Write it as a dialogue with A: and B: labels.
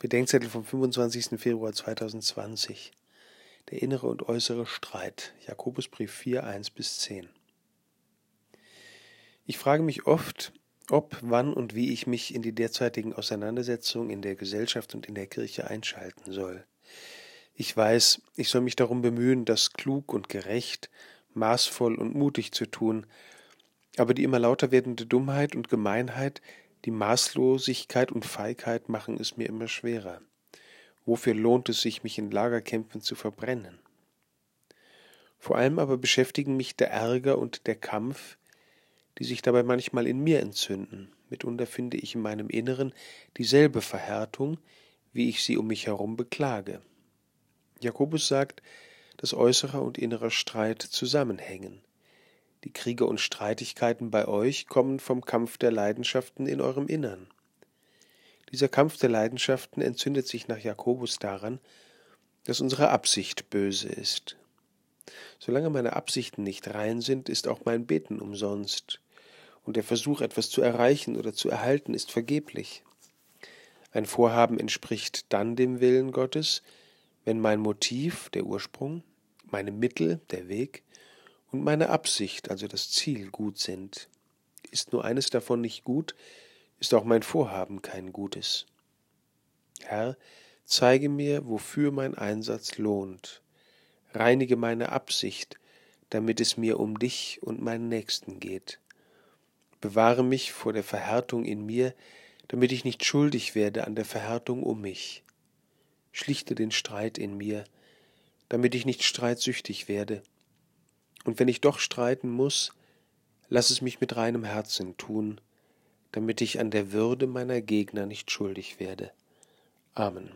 A: Bedenkzettel vom 25. Februar 2020. Der innere und äußere Streit. Jakobusbrief 4, 1 bis 10. Ich frage mich oft, ob, wann und wie ich mich in die derzeitigen Auseinandersetzungen in der Gesellschaft und in der Kirche einschalten soll. Ich weiß, ich soll mich darum bemühen, das klug und gerecht, maßvoll und mutig zu tun, aber die immer lauter werdende Dummheit und Gemeinheit die Maßlosigkeit und Feigheit machen es mir immer schwerer. Wofür lohnt es sich, mich in Lagerkämpfen zu verbrennen? Vor allem aber beschäftigen mich der Ärger und der Kampf, die sich dabei manchmal in mir entzünden. Mitunter finde ich in meinem Inneren dieselbe Verhärtung, wie ich sie um mich herum beklage. Jakobus sagt, dass äußerer und innerer Streit zusammenhängen. Die Kriege und Streitigkeiten bei euch kommen vom Kampf der Leidenschaften in eurem Innern. Dieser Kampf der Leidenschaften entzündet sich nach Jakobus daran, dass unsere Absicht böse ist. Solange meine Absichten nicht rein sind, ist auch mein Beten umsonst, und der Versuch, etwas zu erreichen oder zu erhalten, ist vergeblich. Ein Vorhaben entspricht dann dem Willen Gottes, wenn mein Motiv, der Ursprung, meine Mittel, der Weg, und meine Absicht, also das Ziel, gut sind. Ist nur eines davon nicht gut, ist auch mein Vorhaben kein gutes. Herr, zeige mir, wofür mein Einsatz lohnt. Reinige meine Absicht, damit es mir um dich und meinen Nächsten geht. Bewahre mich vor der Verhärtung in mir, damit ich nicht schuldig werde an der Verhärtung um mich. Schlichte den Streit in mir, damit ich nicht streitsüchtig werde und wenn ich doch streiten muss, lass es mich mit reinem Herzen tun, damit ich an der Würde meiner Gegner nicht schuldig werde. Amen.